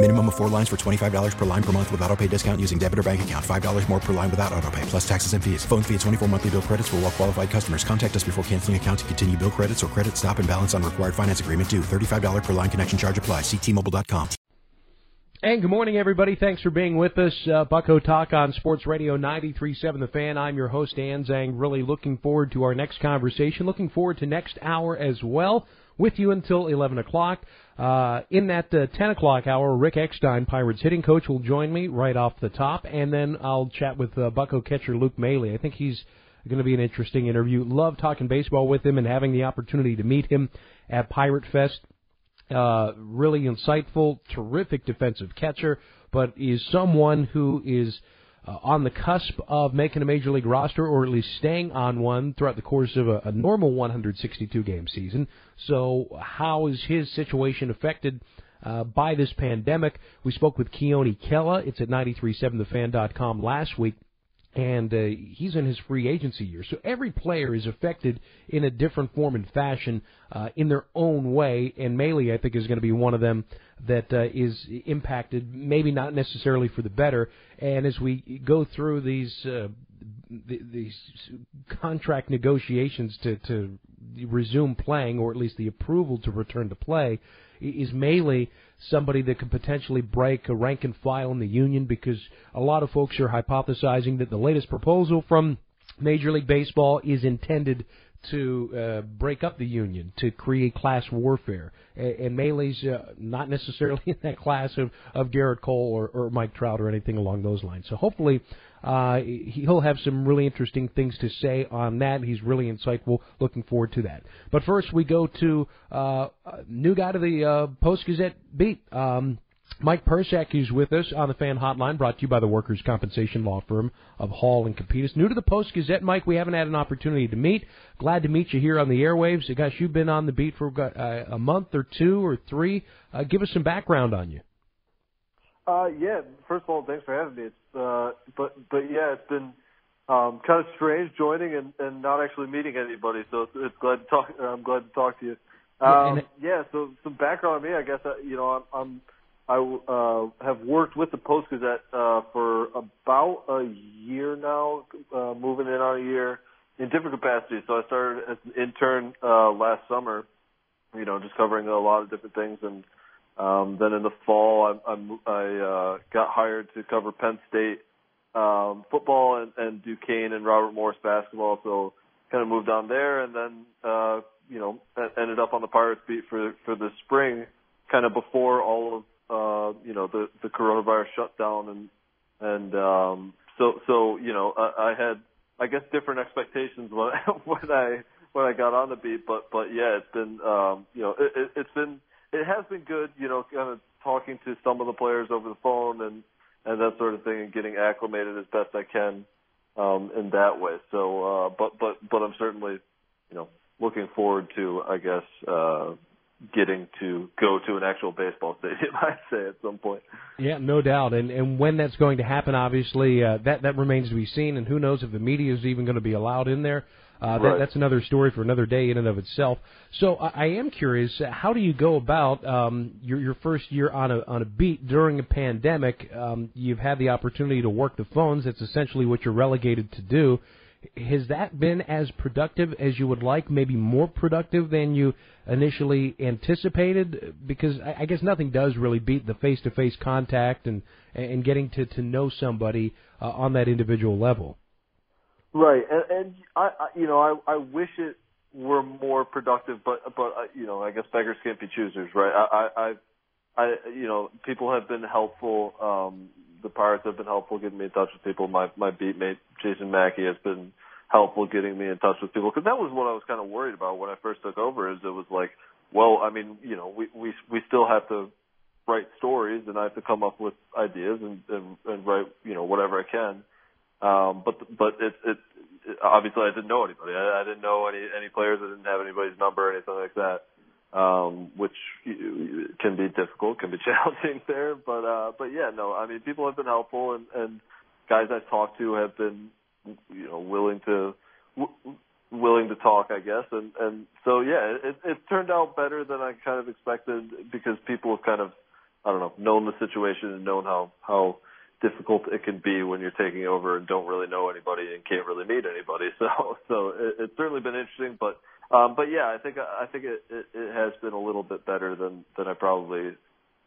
Minimum of four lines for $25 per line per month with auto pay discount using debit or bank account. $5 more per line without auto pay, plus taxes and fees. Phone fee at 24 monthly bill credits for all well qualified customers. Contact us before canceling account to continue bill credits or credit stop and balance on required finance agreement due. $35 per line connection charge apply. Ctmobile.com. And good morning, everybody. Thanks for being with us. Uh, Bucco Talk on Sports Radio 93.7 The Fan. I'm your host, Dan Zang. Really looking forward to our next conversation. Looking forward to next hour as well with you until 11 o'clock. Uh, in that uh, 10 o'clock hour, Rick Eckstein, Pirates hitting coach, will join me right off the top, and then I'll chat with uh, Bucco catcher Luke Maile. I think he's going to be an interesting interview. Love talking baseball with him and having the opportunity to meet him at Pirate Fest. Uh, really insightful, terrific defensive catcher, but is someone who is uh, on the cusp of making a major league roster or at least staying on one throughout the course of a, a normal 162 game season. So, how is his situation affected? Uh, by this pandemic, we spoke with Keone Kela. It's at 937thefan.com last week and uh, he's in his free agency year. So every player is affected in a different form and fashion uh, in their own way, and Maile, I think, is going to be one of them that uh, is impacted, maybe not necessarily for the better. And as we go through these uh, these contract negotiations to to resume playing, or at least the approval to return to play, is Maile somebody that could potentially break a rank and file in the union because a lot of folks are hypothesizing that the latest proposal from Major League Baseball is intended to uh, break up the union, to create class warfare. And, and Maile's uh, not necessarily in that class of, of Gerrit Cole or, or Mike Trout or anything along those lines. So hopefully uh, he'll have some really interesting things to say on that. He's really insightful. Looking forward to that. But first, we go to uh, new guy to the uh, Post Gazette beat. Um, Mike Persak is with us on the fan hotline, brought to you by the workers' compensation law firm of Hall and Capitas. New to the Post Gazette, Mike. We haven't had an opportunity to meet. Glad to meet you here on the airwaves. Gosh, you've been on the beat for uh, a month or two or three. Uh, give us some background on you. Uh, yeah. First of all, thanks for having me. It's, uh, but but yeah, it's been um, kind of strange joining and, and not actually meeting anybody. So it's, it's glad to talk. I'm glad to talk to you. Um, yeah. So some background on me, I guess. Uh, you know, I'm, I'm I uh, have worked with the Post Gazette uh, for about a year now, uh, moving in on a year in different capacities. So I started as an intern uh, last summer. You know, just covering a lot of different things and um, then in the fall, I, I, I uh, got hired to cover Penn State um, football and, and Duquesne and Robert Morris basketball. So kind of moved on there, and then uh, you know ended up on the Pirates beat for for the spring, kind of before all of uh, you know the the coronavirus shutdown and and um, so so you know I, I had I guess different expectations when when I when I got on the beat, but but yeah, it's been um, you know it, it, it's been it has been good, you know, kind of talking to some of the players over the phone and and that sort of thing, and getting acclimated as best I can um, in that way. So, uh, but but but I'm certainly, you know, looking forward to, I guess, uh, getting to go to an actual baseball stadium. I'd say at some point. Yeah, no doubt. And and when that's going to happen, obviously, uh, that that remains to be seen. And who knows if the media is even going to be allowed in there. Uh, that, right. That's another story for another day in and of itself. So I, I am curious, how do you go about um, your your first year on a on a beat during a pandemic? Um, you've had the opportunity to work the phones. That's essentially what you're relegated to do. Has that been as productive as you would like? Maybe more productive than you initially anticipated? Because I, I guess nothing does really beat the face-to-face contact and and getting to to know somebody uh, on that individual level. Right, and, and I, I, you know, I, I wish it were more productive, but but uh, you know, I guess beggars can't be choosers, right? I, I, I, you know, people have been helpful. Um, the Pirates have been helpful getting me in touch with people. My my beat mate Jason Mackey has been helpful getting me in touch with people because that was what I was kind of worried about when I first took over. Is it was like, well, I mean, you know, we we we still have to write stories and I have to come up with ideas and and, and write you know whatever I can. Um, but but it, it it obviously I didn't know anybody. I, I didn't know any any players. I didn't have anybody's number or anything like that. Um, which can be difficult, can be challenging there, but uh, but yeah, no, I mean people have been helpful and, and guys I've talked to have been you know willing to w- willing to talk, I guess, and and so yeah, it it turned out better than I kind of expected because people have kind of I don't know known the situation and known how how difficult it can be when you're taking over and don't really know anybody and can't really meet anybody. So so it, it's certainly been interesting, but um, but yeah, I think I think it, it, it has been a little bit better than than I probably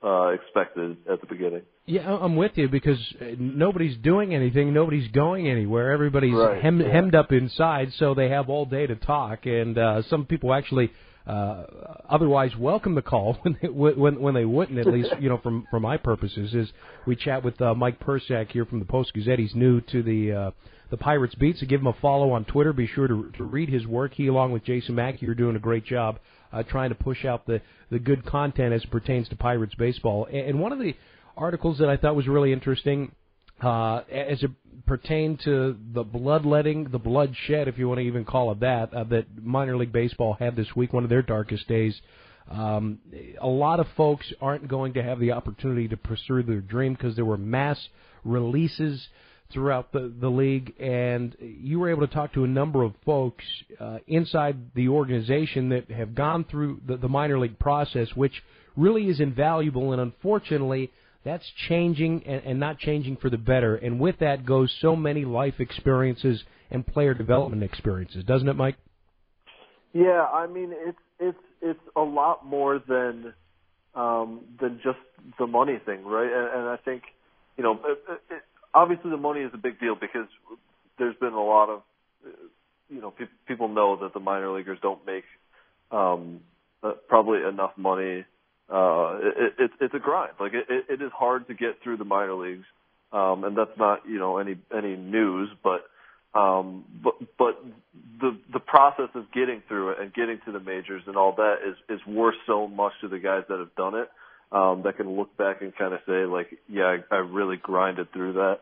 uh, expected at the beginning. Yeah, I'm with you because uh, nobody's doing anything, nobody's going anywhere. Everybody's right, hem- yeah. hemmed up inside, so they have all day to talk. And uh, some people actually uh, otherwise welcome the call when they, when when they wouldn't. At least you know from for my purposes is we chat with uh, Mike Persak here from the Post Gazette. He's new to the. Uh, the Pirates beat. So give him a follow on Twitter. Be sure to, to read his work. He, along with Jason Mackey, are doing a great job uh, trying to push out the the good content as it pertains to Pirates baseball. And, and one of the articles that I thought was really interesting. Uh, as it pertained to the bloodletting, the bloodshed, if you want to even call it that, uh, that minor league baseball had this week, one of their darkest days. Um, a lot of folks aren't going to have the opportunity to pursue their dream because there were mass releases throughout the, the league, and you were able to talk to a number of folks uh, inside the organization that have gone through the, the minor league process, which really is invaluable. And unfortunately, that's changing and, and not changing for the better. And with that goes so many life experiences and player development experiences, doesn't it, Mike? Yeah, I mean it's it's it's a lot more than um, than just the money thing, right? And, and I think you know it, it, obviously the money is a big deal because there's been a lot of you know pe- people know that the minor leaguers don't make um uh, probably enough money uh it, it it's a grind like it, it is hard to get through the minor leagues um and that's not you know any any news but um but but the the process of getting through it and getting to the majors and all that is is worth so much to the guys that have done it um, that can look back and kind of say like, yeah, I, I really grinded through that.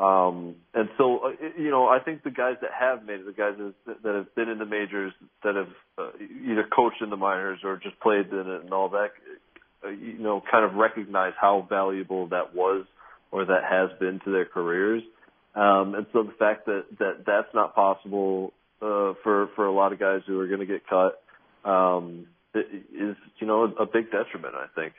Um, and so, uh, you know, I think the guys that have made it, the guys that, that have been in the majors, that have uh, either coached in the minors or just played in it and all that, you know, kind of recognize how valuable that was or that has been to their careers. Um, and so the fact that, that that's not possible, uh, for, for a lot of guys who are going to get cut, um, is, you know, a big detriment, I think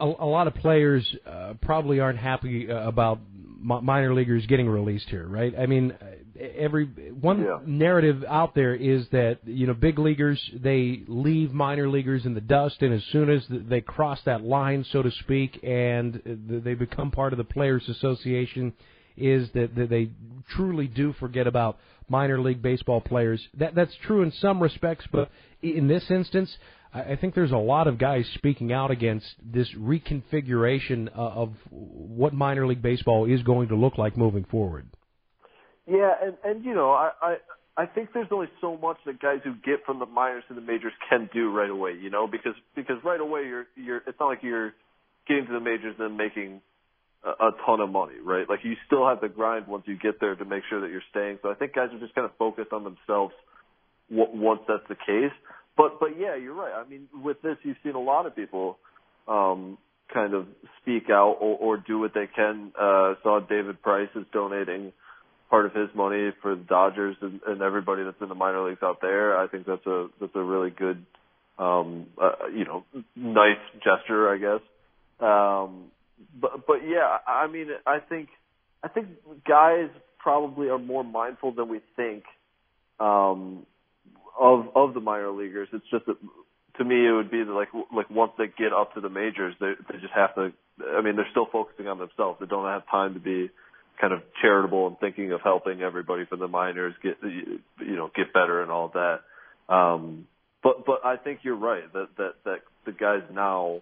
a, a lot of players uh, probably aren't happy uh, about minor leaguers getting released here, right? I mean, uh, every one yeah. narrative out there is that you know big leaguers they leave minor leaguers in the dust, and as soon as they cross that line, so to speak, and they become part of the Players Association, is that, that they truly do forget about minor league baseball players. That that's true in some respects, but in this instance, I think there's a lot of guys speaking out against this reconfiguration uh, of what minor league baseball is going to look like moving forward. Yeah, and and you know, I I I think there's only so much that guys who get from the minors to the majors can do right away, you know, because because right away you're you're it's not like you're getting to the majors and then making a, a ton of money, right? Like you still have to grind once you get there to make sure that you're staying. So I think guys are just kind of focused on themselves once that's the case. But but yeah, you're right. I mean, with this, you've seen a lot of people um, kind of speak out or, or do what they can. Uh, saw David Price is donating part of his money for the Dodgers and, and everybody that's in the minor leagues out there. I think that's a that's a really good, um, uh, you know, nice gesture, I guess. Um, but but yeah, I mean, I think I think guys probably are more mindful than we think. Um, of of the minor leaguers. It's just that to me it would be like like once they get up to the majors, they they just have to. I mean, they're still focusing on themselves. They don't have time to be kind of charitable and thinking of helping everybody from the minors get you know get better and all that. Um, but but I think you're right that that that the guys now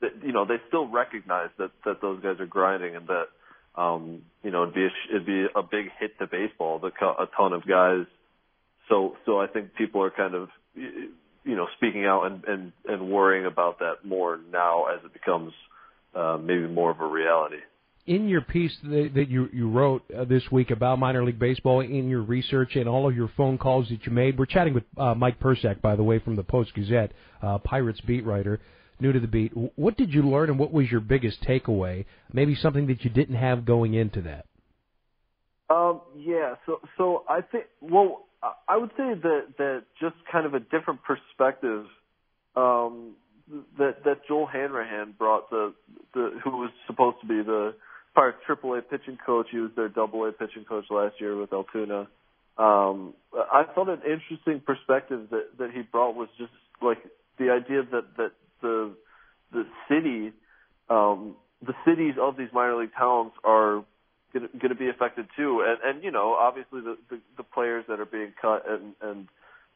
that you know they still recognize that that those guys are grinding and that um, you know it'd be a, it'd be a big hit to baseball the a ton of guys. So so I think people are kind of you know speaking out and and and worrying about that more now as it becomes uh, maybe more of a reality in your piece that, that you you wrote uh, this week about minor league baseball, in your research and all of your phone calls that you made, we're chatting with uh, Mike Persak, by the way, from the Post Gazette, uh, Pirates beat writer, new to the beat. What did you learn, and what was your biggest takeaway? Maybe something that you didn't have going into that. Um, yeah, so so I think well, I would say that that just kind of a different perspective um, that that Joel Hanrahan brought the the who was supposed to be the Pirates AAA pitching coach. He was their Double A pitching coach last year with Altoona. Um, I thought an interesting perspective that that he brought was just like the idea that that the the city, um, the cities of these minor league towns are going to be affected too, and and you know obviously the, the the players that are being cut and and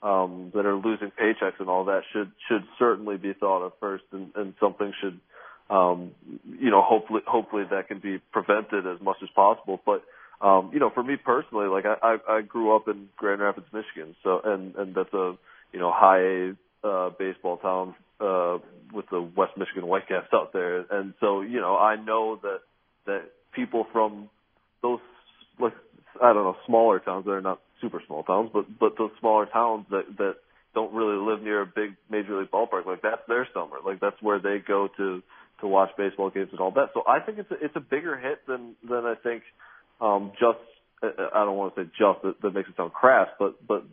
um, that are losing paychecks and all that should should certainly be thought of first, and, and something should um, you know, hopefully, hopefully that can be prevented as much as possible. But, um, you know, for me personally, like I, I, I grew up in Grand Rapids, Michigan, so, and, and that's a, you know, high A, uh, baseball town, uh, with the West Michigan Whitecaps out there. And so, you know, I know that, that people from those, like, I don't know, smaller towns, they're not super small towns, but, but those smaller towns that, that don't really live near a big major league ballpark, like that's their summer. Like that's where they go to, to watch baseball games and all that. So I think it's a, it's a bigger hit than than I think um, just I don't want to say just that, that makes it sound crass, but but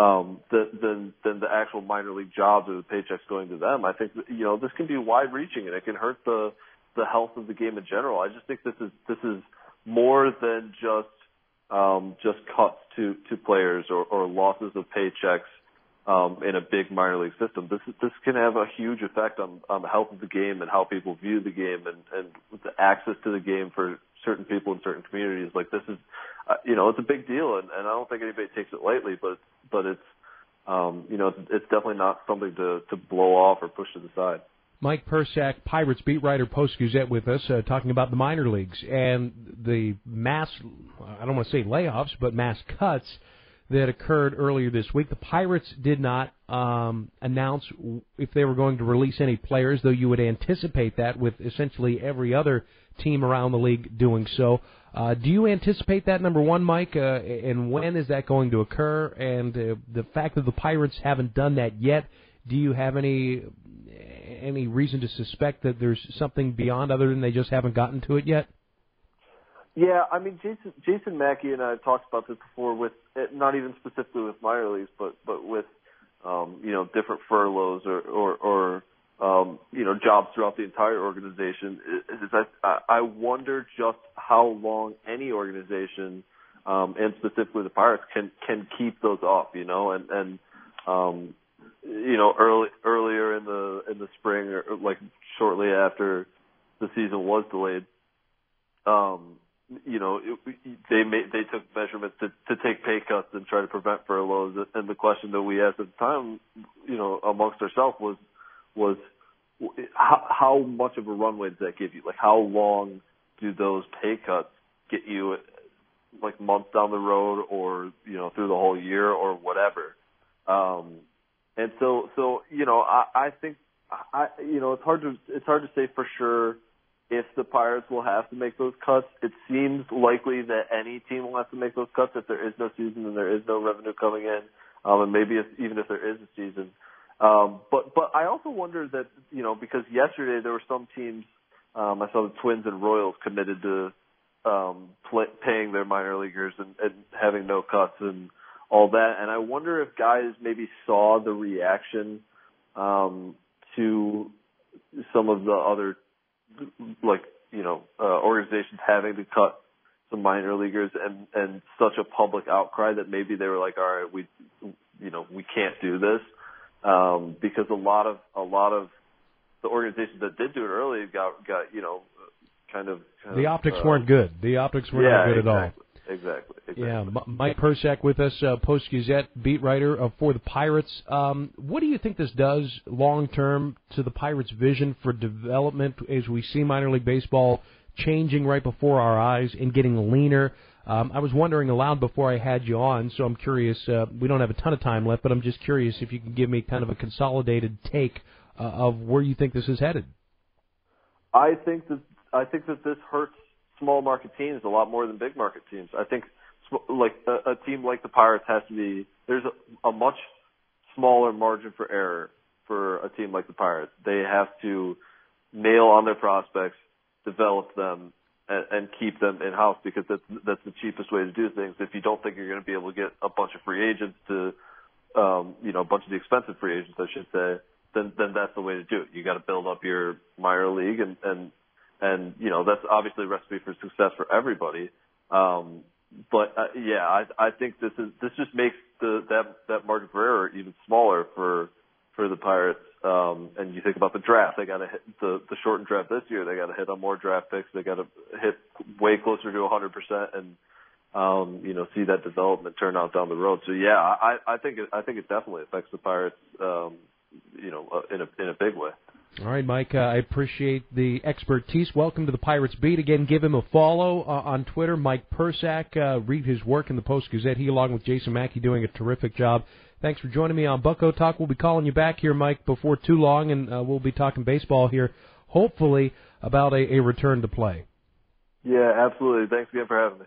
um, than than the actual minor league jobs or the paychecks going to them. I think that, you know this can be wide reaching and it can hurt the the health of the game in general. I just think this is this is more than just um, just cuts to to players or, or losses of paychecks um, in a big minor league system. This this can have a huge effect on on the health of the game and how people view the game and and the access to the game for certain people in certain communities. Like this is, uh, you know, it's a big deal, and, and I don't think anybody takes it lightly. But but it's um, you know, it's, it's definitely not something to to blow off or push to the side. Mike Persak, Pirates beat writer, Post Gazette, with us, uh, talking about the minor leagues and the mass, I don't want to say layoffs, but mass cuts that occurred earlier this week. The Pirates did not um, announce if they were going to release any players, though you would anticipate that with essentially every other team around the league doing so. Uh, do you anticipate that, number one, Mike? Uh, and when is that going to occur? And uh, the fact that the Pirates haven't done that yet, do you have any any reason to suspect that there's something beyond other than they just haven't gotten to it yet? Yeah, I mean Jason Jason Mackey and I have talked about this before with not even specifically with minor leagues, but but with um, you know different furloughs or or, or um, you know jobs throughout the entire organization. Is I I wonder just how long any organization um, and specifically the Pirates can can keep those up, you know, and and um, you know early earlier in the in the spring or like shortly after the season was delayed. Um, you know, it, they made, they took measurements to, to take pay cuts and try to prevent furloughs. And the question that we asked at the time, you know, amongst ourselves was, was how, how much of a runway does that give you? Like, how long do those pay cuts get you, like months down the road, or you know, through the whole year, or whatever? Um, and so, so you know, I, I think, I, you know, it's hard to it's hard to say for sure if the Pirates will have to make those cuts. It seems likely that any team will have to make those cuts if there is no season and there is no revenue coming in, um, and maybe if, even if there is a season. Um, but but I also wonder that you know because yesterday there were some teams. Um, I saw the Twins and Royals committed to um, play, paying their minor leaguers and, and having no cuts and all that. And I wonder if guys maybe saw the reaction um, to some of the other like you know uh, organizations having to cut some minor leaguers and and such a public outcry that maybe they were like, all right, we you know we can't do this um, because a lot of a lot of the organizations that did do it early got got you know kind of. Kind the of, optics uh, weren't good. The optics were yeah, not good exactly, at all. Exactly. exactly. Yeah, Mike Persak with us, uh, Post Gazette beat writer uh, for the Pirates. Um, what do you think this does long term to the Pirates' vision for development as we see minor league baseball changing right before our eyes and getting leaner? Um, I was wondering aloud before I had you on, so I'm curious. Uh, we don't have a ton of time left, but I'm just curious if you can give me kind of a consolidated take uh, of where you think this is headed. I think that I think that this hurts small market teams a lot more than big market teams. I think like a, a team like the Pirates has to be there's a, a much smaller margin for error for a team like the Pirates. They have to nail on their prospects, develop them, and, and keep them in house because that's that's the cheapest way to do things. If you don't think you're going to be able to get a bunch of free agents to, um, you know, a bunch of the expensive free agents, I should say, then then that's the way to do it. You got to build up your minor league and and and you know that's obviously a recipe for success for everybody. Um, but uh, yeah, I I think this is this just makes the that that margin for error even smaller for for the Pirates. Um, and you think about the draft, they got to hit the the shortened draft this year. They got to hit on more draft picks. They got to hit way closer to 100 percent and um, you know see that development turn out down the road. So yeah, I I think it, I think it definitely affects the Pirates. Um, you know, uh, in a in a big way. All right, Mike. Uh, I appreciate the expertise. Welcome to the Pirates Beat. Again, give him a follow uh, on Twitter. Mike Persak. Uh, read his work in the Post Gazette. He, along with Jason Mackey, doing a terrific job. Thanks for joining me on Bucco Talk. We'll be calling you back here, Mike, before too long, and uh, we'll be talking baseball here, hopefully about a, a return to play. Yeah, absolutely. Thanks again for having me.